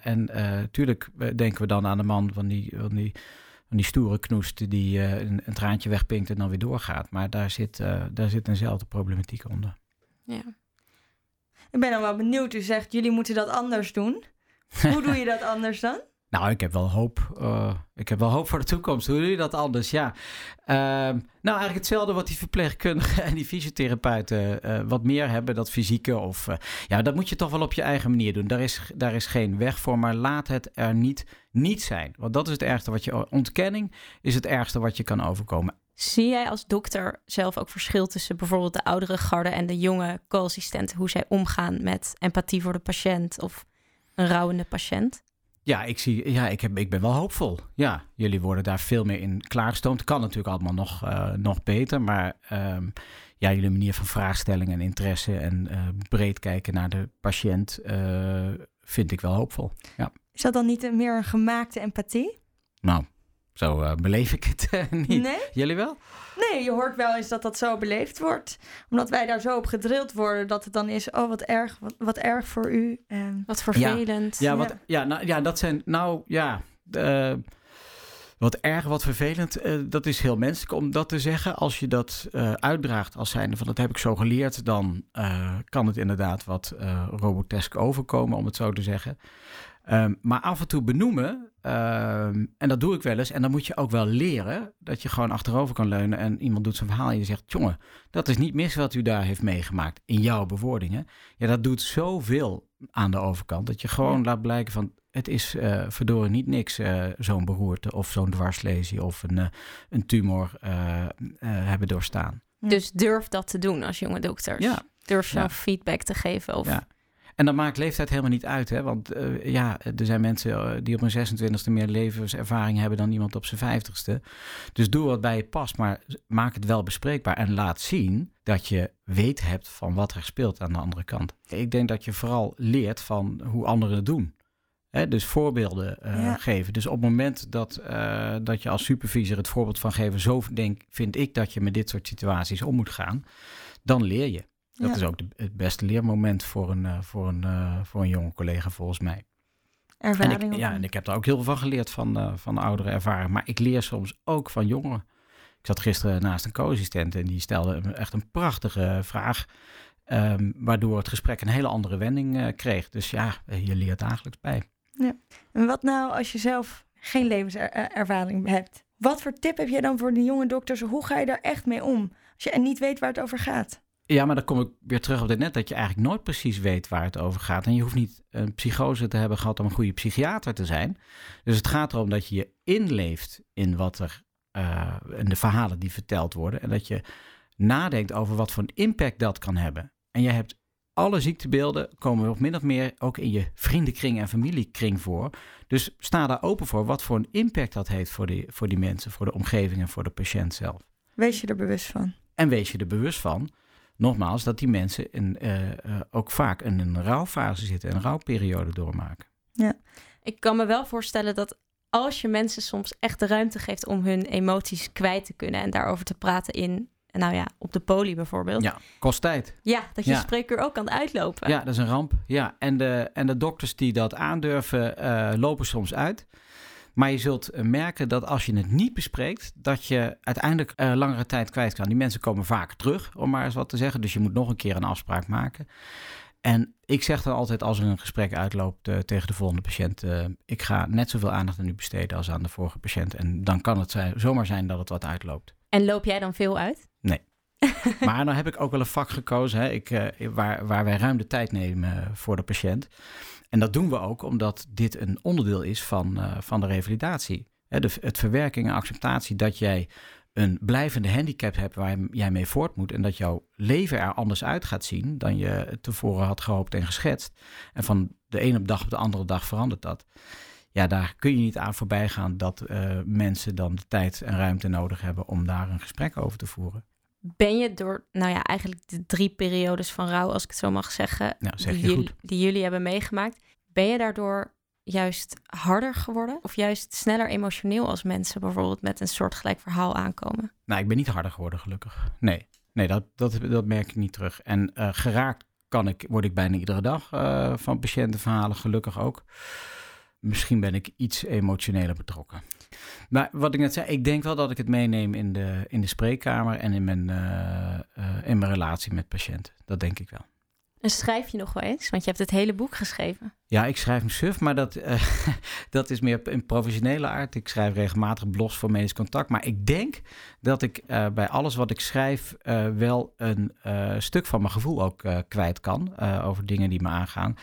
en tuurlijk denken we dan aan de man van die, van die, van die stoere knoest die een, een, traantje wegpinkt en dan weer doorgaat. Maar daar zit, daar zit eenzelfde problematiek onder. Ja. Ik ben dan wel benieuwd. U zegt, jullie moeten dat anders doen. Hoe doe je dat anders dan? <laughs> Nou, ik heb wel hoop. Uh, ik heb wel hoop voor de toekomst. Hoe doe je dat anders? Ja. Uh, nou, eigenlijk hetzelfde wat die verpleegkundigen <laughs> en die fysiotherapeuten uh, wat meer hebben. Dat fysieke of... eh, ja, dat moet je toch wel op je eigen manier doen. Daar is, daar is geen weg voor. Maar laat het er niet, niet zijn. Want dat is het ergste wat je... Ontkenning is het ergste wat je kan overkomen. Zie jij als dokter zelf ook verschil tussen bijvoorbeeld de oudere garde en de jonge co-assistenten? Hoe zij omgaan met empathie voor de patiënt of een rouwende patiënt? Ja, ik, zie, ja ik, heb, ik ben wel hoopvol. Ja, jullie worden daar veel meer in klaargestoomd. Kan natuurlijk allemaal nog, uh, nog beter. Maar um, ja, jullie manier van vraagstelling en interesse en uh, breed kijken naar de patiënt uh, vind ik wel hoopvol. Ja. Is dat dan niet meer een gemaakte empathie? Nou, zo uh, beleef ik het uh, <laughs> niet. Nee? Jullie wel? Nee, je hoort wel eens dat dat zo beleefd wordt. Omdat wij daar zo op gedrild worden dat het dan is... oh, wat erg, wat, wat erg voor u. En... Wat vervelend. Ja, ja, wat, ja. nou, ja dat zijn... Nou, ja... Uh, wat erg, wat vervelend, uh, dat is heel menselijk om dat te zeggen. Als je dat uh, uitdraagt als zijnde van dat heb ik zo geleerd, dan uh, kan het inderdaad wat robotesk overkomen, om het zo te zeggen. Um, maar af en toe benoemen, um, en dat doe ik wel eens, en dan moet je ook wel leren dat je gewoon achterover kan leunen en iemand doet zijn verhaal en je zegt, jongen, dat is niet mis wat u daar heeft meegemaakt in jouw bewoordingen. Ja, dat doet zoveel aan de overkant, dat je gewoon ja. laat blijken van, het is uh, verdorie niet niks, uh, zo'n beroerte of zo'n dwarslesie of een, uh, een tumor hebben doorstaan. Dus durf dat te doen als jonge dokters. Ja. Durf zo ja. feedback te geven. Of... En dan maakt leeftijd helemaal niet uit, hè? want uh, ja, er zijn mensen die op hun 26e meer levenservaring hebben dan iemand op zijn 50ste. Dus doe wat bij je past, maar maak het wel bespreekbaar en laat zien dat je weet hebt van wat er speelt aan de andere kant. Ik denk dat je vooral leert van hoe anderen het doen. He, dus voorbeelden uh, ja. geven. Dus op het moment dat, uh, dat je als supervisor het voorbeeld van geven, zo denk, vind ik dat je met dit soort situaties om moet gaan, dan leer je. Dat Ja. is ook de, het beste leermoment voor een, eh, voor, een, eh, voor een jonge collega volgens mij. En Ervaring. ik, ja, en ik heb daar ook heel veel van geleerd van, eh, van oudere ervaring. Maar ik leer soms ook van jongeren. Ik zat gisteren naast een co-assistent en die stelde echt een prachtige vraag. ehm, waardoor het gesprek een hele andere wending kreeg. Dus ja, je leert dagelijks bij. En wat nou als je zelf geen levenservaring hebt? Wat voor tip heb jij dan voor de jonge dokters? Hoe ga je daar echt mee om? Als je niet weet waar het over gaat. Ja, maar dan kom ik weer terug op dit net dat je eigenlijk nooit precies weet waar het over gaat. En je hoeft niet een psychose te hebben gehad om een goede psychiater te zijn. Dus het gaat erom dat je je inleeft in wat er, eh, in de verhalen die verteld worden. En dat je nadenkt over wat voor een impact dat kan hebben. En je hebt alle ziektebeelden komen op min of meer ook in je vriendenkring en familiekring voor. Dus sta daar open voor wat voor een impact dat heeft voor die, voor die mensen, voor de omgeving en voor de patiënt zelf. Wees je er bewust van. En wees je er bewust van, nogmaals, dat die mensen in, eh, eh, ook vaak in een rouwfase zitten, een rouwperiode doormaken. Ik kan me wel voorstellen dat als je mensen soms echt de ruimte geeft om hun emoties kwijt te kunnen en daarover te praten in, nou ja, op de poli bijvoorbeeld. Ja, kost tijd. Ja, dat je Ja. spreekuur ook kan uitlopen. Ja, dat is een ramp. Ja, en de, en de dokters die dat aandurven, eh, lopen soms uit. Maar je zult eh, merken dat als je het niet bespreekt, dat je uiteindelijk eh, langere tijd kwijt kan. Die mensen komen vaker terug, om maar eens wat te zeggen. Dus je moet nog een keer een afspraak maken. En ik zeg dan altijd als er een gesprek uitloopt eh, tegen de volgende patiënt, eh, ik ga net zoveel aandacht aan u besteden als aan de vorige patiënt. En dan kan het zijn, zomaar zijn dat het wat uitloopt. En loop jij dan veel uit? <laughs> Maar dan heb ik ook wel een vak gekozen hè, ik, waar, waar wij ruim de tijd nemen voor de patiënt. En dat doen we ook omdat dit een onderdeel is van, eh, van de revalidatie. Het verwerking en acceptatie dat jij een blijvende handicap hebt waar jij mee voort moet. En dat jouw leven er anders uit gaat zien dan je tevoren had gehoopt en geschetst. En van de ene dag op de andere dag verandert dat. Ja, daar kun je niet aan voorbij gaan dat eh, mensen dan de tijd en ruimte nodig hebben om daar een gesprek over te voeren. Ben je door, nou ja, eigenlijk de drie periodes van rouw, als ik het zo mag zeggen, Nou, zeg die, je jullie, goed. die jullie hebben meegemaakt, ben je daardoor juist harder geworden? Of juist sneller emotioneel als mensen bijvoorbeeld met een soortgelijk verhaal aankomen? Nou, ik ben niet harder geworden, gelukkig. Nee, nee dat, dat, dat merk ik niet terug. En eh, geraakt kan ik, word ik bijna iedere dag eh, van patiëntenverhalen, gelukkig ook. Misschien ben ik iets emotioneler betrokken. Maar wat ik net zei, ik denk wel dat ik het meeneem in de, in de spreekkamer en in mijn, eh, eh, in mijn relatie met patiënten. Dat denk ik wel. En schrijf je nog wel eens? Want je hebt het hele boek geschreven. Ja, ik schrijf een suf, maar dat, eh, <laughs> dat is meer in professionele aard. Ik schrijf regelmatig blogs voor medisch contact. Maar ik denk dat ik eh, bij alles wat ik schrijf eh, wel een eh, stuk van mijn gevoel ook kwijt kan. eh, over dingen die me aangaan.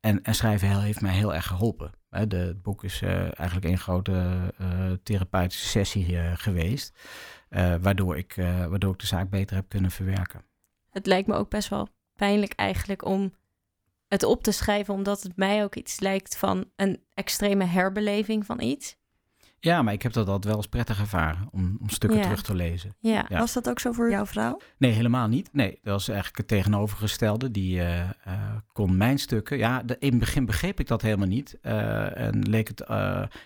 En, en schrijven heel- heeft mij heel erg geholpen. De, het boek is eh, eigenlijk een grote eh, therapeutische sessie eh, geweest. waardoor, ik, waardoor ik de zaak beter heb kunnen verwerken. Het lijkt me ook best wel pijnlijk eigenlijk om het op te schrijven, omdat het mij ook iets lijkt van een extreme herbeleving van iets. Ja, maar ik heb dat altijd wel eens prettig ervaren om, om stukken Ja. terug te lezen. Ja. Ja. Was dat ook zo voor jouw vrouw? Nee, helemaal niet. Nee, dat was eigenlijk het tegenovergestelde. Die eh, eh, kon mijn stukken. Ja, de, in het begin begreep ik dat helemaal niet. Eh, en leek het,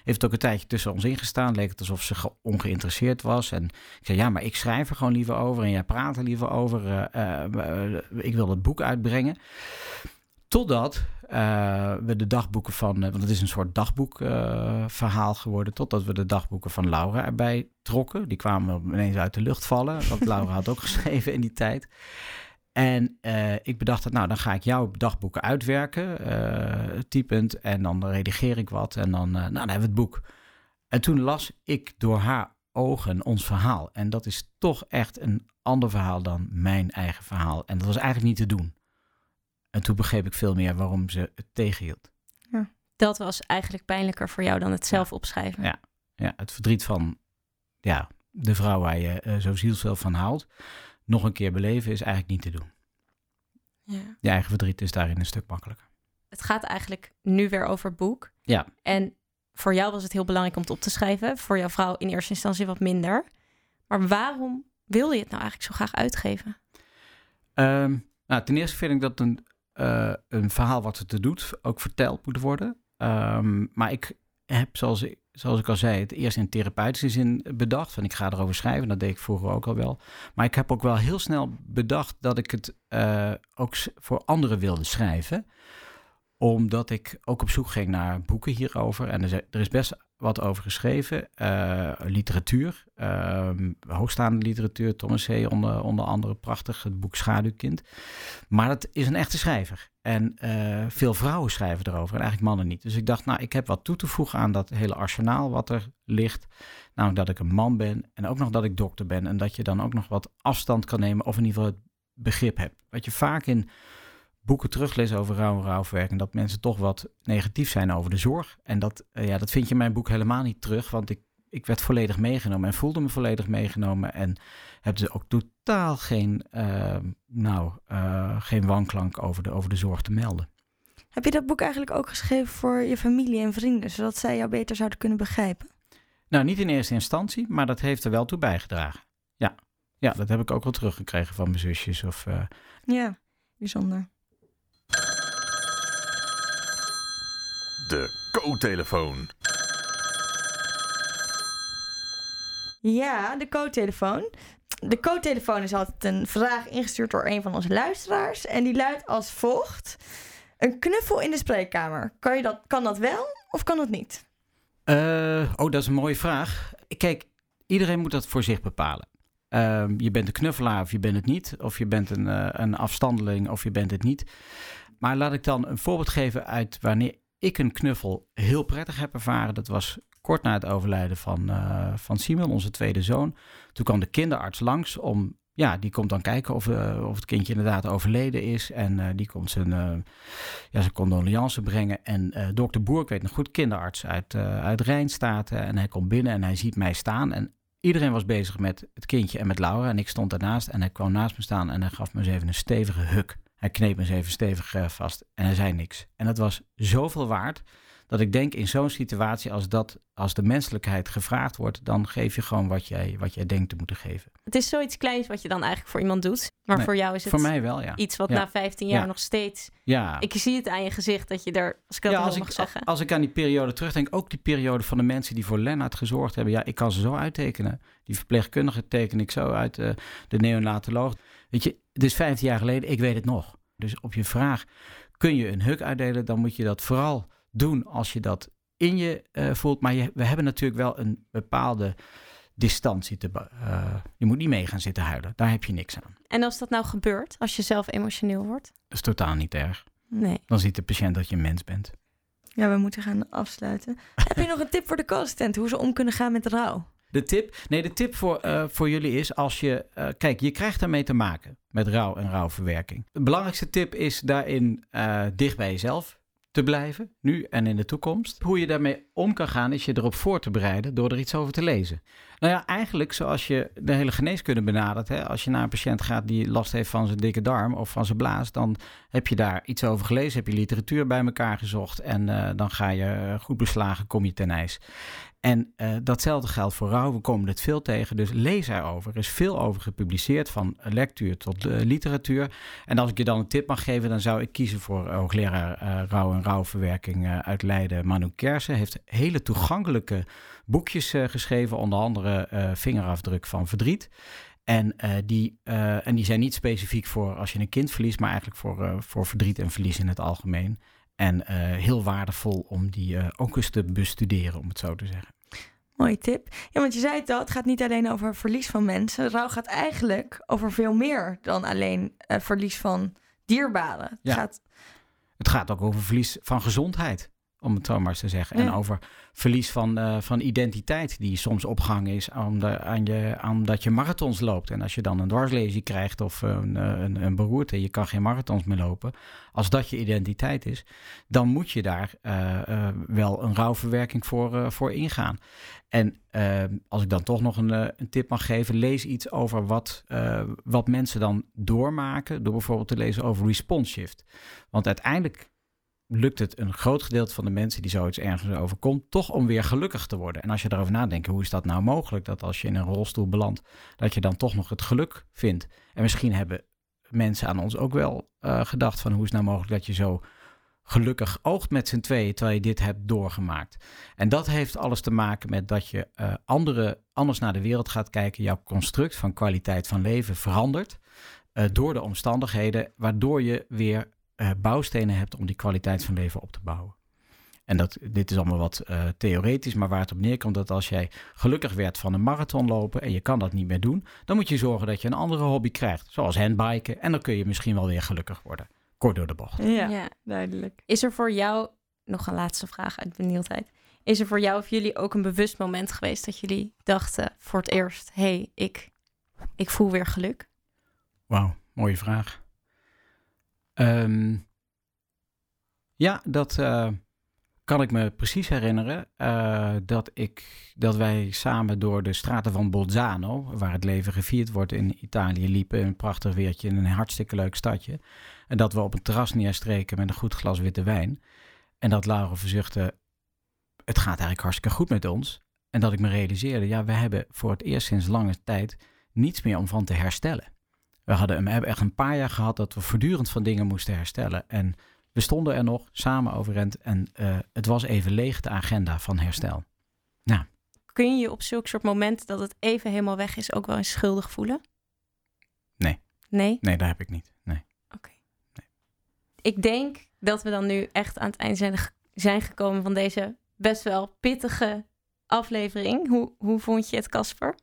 heeft het ook een tijdje tussen ons ingestaan. Leek het alsof ze ge- ongeïnteresseerd was. En ik zei, ja, maar ik schrijf er gewoon liever over. En jij praat er liever over. Ik wil het boek uitbrengen. Totdat eh, we de dagboeken van, eh, want het is een soort dagboekverhaal verhaal geworden, totdat we de dagboeken van Laura erbij trokken. Die kwamen ineens uit de lucht vallen, want <laughs> Laura had ook geschreven in die tijd. En eh, ik bedacht dat, nou, dan ga ik jouw dagboeken uitwerken, eh, typend, en dan redigeer ik wat en dan, eh, nou, dan hebben we het boek. En toen las ik door haar ogen ons verhaal. En dat is toch echt een ander verhaal dan mijn eigen verhaal. En dat was eigenlijk niet te doen. En toen begreep ik veel meer waarom ze het tegenhield. Dat was eigenlijk pijnlijker voor jou dan het zelf opschrijven. Ja. Ja, het verdriet van ja, de vrouw waar je eh, zo zielsveel van houdt, nog een keer beleven is eigenlijk niet te doen. Ja. Je eigen verdriet is daarin een stuk makkelijker. Het gaat eigenlijk nu weer over het boek. Ja. En voor jou was het heel belangrijk om het op te schrijven. Voor jouw vrouw in eerste instantie wat minder. Maar waarom wil je het nou eigenlijk zo graag uitgeven? Ehm, nou, ten eerste vind ik dat een, eh, een verhaal wat het te doet ook verteld moet worden. Ehm, maar ik heb, zoals ik, zoals ik al zei, het eerst in therapeutische zin bedacht. Van ik ga erover schrijven, dat deed ik vroeger ook al wel. Maar ik heb ook wel heel snel bedacht dat ik het uh, ook voor anderen wilde schrijven omdat ik ook op zoek ging naar boeken hierover. En er is best wat over geschreven. Uh, literatuur, uh, hoogstaande literatuur. Thomas H. Onder, onder andere prachtig, het boek Schaduwkind. Maar het is een echte schrijver. En uh, veel vrouwen schrijven erover en eigenlijk mannen niet. Dus ik dacht, nou, ik heb wat toe te voegen aan dat hele arsenaal wat er ligt. Namelijk dat ik een man ben en ook nog dat ik dokter ben. En dat je dan ook nog wat afstand kan nemen of in ieder geval het begrip hebt. Wat je vaak in boeken teruglezen over rouw en rouwverwerking, dat mensen toch wat negatief zijn over de zorg. En dat, uh, ja, dat vind je in mijn boek helemaal niet terug, want ik, ik werd volledig meegenomen en voelde me volledig meegenomen. En heb dus ook totaal geen, uh, nou, uh, geen wanklank over de, over de zorg te melden. Heb je dat boek eigenlijk ook geschreven voor je familie en vrienden, zodat zij jou beter zouden kunnen begrijpen? Nou, niet in eerste instantie, maar dat heeft er wel toe bijgedragen. Ja, ja dat heb ik ook wel teruggekregen van mijn zusjes. Of, Ja, bijzonder. De co-telefoon. Ja, de co-telefoon. De co-telefoon is altijd een vraag ingestuurd door een van onze luisteraars. En die luidt als volgt. Een knuffel in de spreekkamer. Kan, je dat, kan dat wel of kan dat niet? Uh, oh, dat is een mooie vraag. Kijk, iedereen moet dat voor zich bepalen. Uh, je bent een knuffelaar of je bent het niet. Of je bent een, uh, een afstandeling of je bent het niet. Maar laat ik dan een voorbeeld geven uit wanneer ik een knuffel heel prettig heb ervaren. Dat was kort na het overlijden van, uh, van Simon, onze tweede zoon. Toen kwam de kinderarts langs om, ja, die komt dan kijken of, uh, of het kindje inderdaad overleden is. En uh, die komt zijn, ja, zijn brengen. En dokter Boer, ik weet nog goed, kinderarts uit, uit Rijnstaten. En hij komt binnen en hij ziet mij staan. En iedereen was bezig met het kindje en met Laura. En ik stond daarnaast en hij kwam naast me staan en hij gaf me eens even een stevige huk. Hij kneep me eens even stevig uh, vast en hij zei niks. En dat was zoveel waard dat ik denk in zo'n situatie als dat, als de menselijkheid gevraagd wordt, dan geef je gewoon wat jij, wat jij denkt te moeten geven. Het is zoiets kleins wat je dan eigenlijk voor iemand doet. Maar Nee, voor jou is het Voor mij wel, ja. iets wat Ja. na 15 jaar Ja. nog steeds... Ja. Ik zie het aan je gezicht dat je er, als ik dat ja, nog als mag ik, zeggen... als ik aan die periode terugdenk, ook die periode van de mensen die voor Lennart gezorgd hebben. Ja, ik kan ze zo uittekenen. Die verpleegkundige teken ik zo uit, eh, de neonatoloog. Weet je, het is 15 jaar geleden, ik weet het nog. Dus op je vraag, kun je een huk uitdelen, dan moet je dat vooral doen als je dat in je eh, voelt. Maar je, we hebben natuurlijk wel een bepaalde distantie. Te, eh, je moet niet mee gaan zitten huilen. Daar heb je niks aan. En als dat nou gebeurt, als je zelf emotioneel wordt? Dat is totaal niet erg. Nee. Dan ziet de patiënt dat je een mens bent. Ja, we moeten gaan afsluiten. <laughs> Heb je nog een tip voor de co-assistent hoe ze om kunnen gaan met rouw? De tip, nee, de tip voor, eh, voor jullie is als je, eh, kijk, je krijgt daarmee te maken met rouw en rouwverwerking. De belangrijkste tip is daarin eh, dicht bij jezelf te blijven, nu en in de toekomst. Hoe je daarmee om kan gaan, is je erop voor te bereiden door er iets over te lezen. Nou ja, eigenlijk zoals je de hele geneeskunde benadert. Hè? Als je naar een patiënt gaat die last heeft van zijn dikke darm of van zijn blaas, dan heb je daar iets over gelezen, heb je literatuur bij elkaar gezocht en dan ga je goed beslagen, kom je ten ijs. En eh, datzelfde geldt voor rouw. We komen het veel tegen, dus lees erover. Er is veel over gepubliceerd, van lectuur tot eh, literatuur. En als ik je dan een tip mag geven, dan zou ik kiezen voor eh, hoogleraar rouw en rouwverwerking uit Leiden, Manu Kersen. Heeft hele toegankelijke boekjes geschreven, onder andere Vingerafdruk van verdriet. En, die, en die zijn niet specifiek voor als je een kind verliest, maar eigenlijk voor, voor verdriet en verlies in het algemeen. En heel waardevol om die ook eens te bestuderen, om het zo te zeggen. Mooie tip. Ja, want je zei het al, het gaat niet alleen over verlies van mensen. Rouw gaat eigenlijk over veel meer dan alleen eh, verlies van dierbaren. Het Ja. gaat Het gaat ook over verlies van gezondheid, om het zo maar eens te zeggen. En over verlies van, eh, van identiteit, die soms opgehangen is aan de, aan je, omdat je marathons loopt. En als je dan een dwarslesie krijgt of een, eh, een, een beroerte, je kan geen marathons meer lopen. Als dat je identiteit is, dan moet je daar eh, wel een rouwverwerking voor, voor ingaan. En als ik dan toch nog een, een tip mag geven, lees iets over wat, wat mensen dan doormaken. Door bijvoorbeeld te lezen over response shift. Want uiteindelijk lukt het een groot gedeelte van de mensen die zoiets ergens overkomt, toch om weer gelukkig te worden. En als je daarover nadenkt, hoe is dat nou mogelijk? Dat als je in een rolstoel belandt, dat je dan toch nog het geluk vindt. En misschien hebben mensen aan ons ook wel eh, gedacht van hoe is het nou mogelijk dat je zo gelukkig oogt met z'n tweeën terwijl je dit hebt doorgemaakt. En dat heeft alles te maken met dat je uh, andere, anders naar de wereld gaat kijken. Jouw construct van kwaliteit van leven verandert uh, door de omstandigheden, waardoor je weer uh, bouwstenen hebt om die kwaliteit van leven op te bouwen. En dat, dit is allemaal wat uh, theoretisch, maar waar het op neerkomt dat als jij gelukkig werd van een marathon lopen en je kan dat niet meer doen, dan moet je zorgen dat je een andere hobby krijgt, zoals handbiken. En dan kun je misschien wel weer gelukkig worden. Kort door de bocht. Ja, ja. duidelijk. Is er voor jou, nog een laatste vraag uit benieuwdheid, is er voor jou of jullie ook een bewust moment geweest dat jullie dachten voor het eerst, hé, hey, ik, ik voel weer geluk? Wauw, mooie vraag. Um, ja, dat uh, kan ik me precies herinneren. Uh, dat, ik, dat wij samen door de straten van Bolzano, waar het leven gevierd wordt in Italië, liepen. Een prachtig weertje in een hartstikke leuk stadje. En dat we op een terras neerstreken met een goed glas witte wijn. En dat Laura verzuchtte, het gaat eigenlijk hartstikke goed met ons. En dat ik me realiseerde, ja, we hebben voor het eerst sinds lange tijd niets meer om van te herstellen. We, hadden, we hebben echt een paar jaar gehad dat we voortdurend van dingen moesten herstellen. En we stonden er nog samen overend en uh, het was even leeg, de agenda van herstel. Nou. Kun je je op zulke soort momenten dat het even helemaal weg is ook wel eens schuldig voelen? Nee. Nee? Nee, daar heb ik niet. Nee. Oké. Okay. Nee. Ik denk dat we dan nu echt aan het eind zijn, zijn gekomen van deze best wel pittige aflevering. Hoe, hoe vond je het, Casper?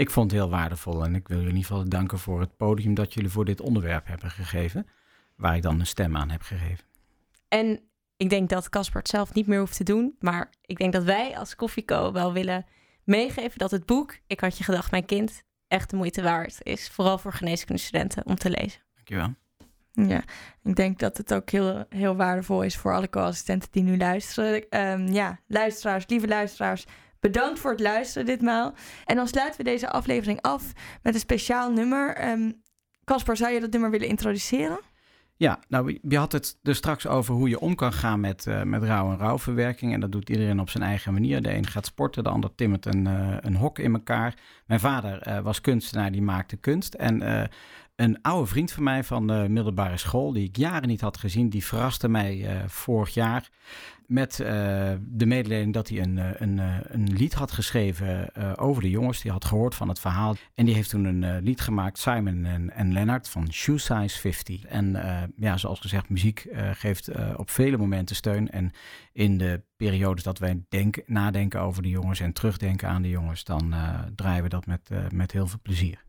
Ik vond het heel waardevol en ik wil jullie in ieder geval danken voor het podium dat jullie voor dit onderwerp hebben gegeven, waar ik dan een stem aan heb gegeven. En ik denk dat Casper het zelf niet meer hoeft te doen, maar ik denk dat wij als Koffieco wel willen meegeven dat het boek Ik had je gedacht, mijn kind, echt de moeite waard is, vooral voor geneeskundestudenten om te lezen. Dankjewel. Ja, ik denk dat het ook heel, heel waardevol is voor alle co-assistenten die nu luisteren. Um, ja, luisteraars, lieve luisteraars, Bedankt voor het luisteren ditmaal. En dan sluiten we deze aflevering af met een speciaal nummer. Caspar, um, zou je dat nummer willen introduceren? Ja, nou, je had het er straks over hoe je om kan gaan met, uh, met rouw en rouwverwerking. En dat doet iedereen op zijn eigen manier. De een gaat sporten, de ander timmert een, uh, een hok in elkaar. Mijn vader uh, was kunstenaar, die maakte kunst. En een oude vriend van mij van de middelbare school, die ik jaren niet had gezien, die verraste mij vorig jaar met uh, de mededeling dat hij een, een, een lied had geschreven over de jongens. Die had gehoord van het verhaal. En die heeft toen een lied gemaakt, Simon en, en Leonard, van Shoe Size 50. En ja, zoals gezegd, muziek geeft op vele momenten steun. En in de periodes dat wij denk, nadenken over de jongens en terugdenken aan de jongens, dan draaien we dat met, met heel veel plezier.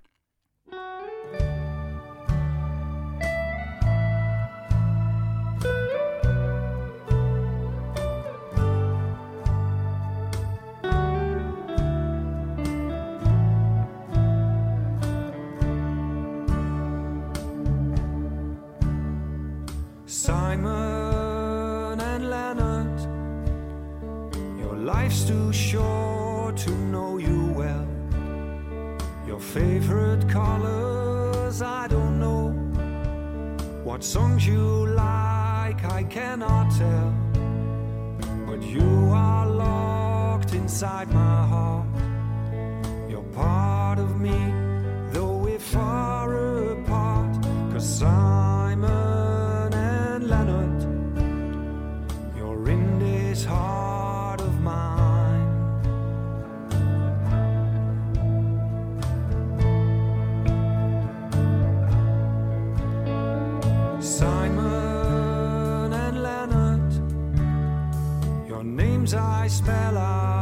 I spell out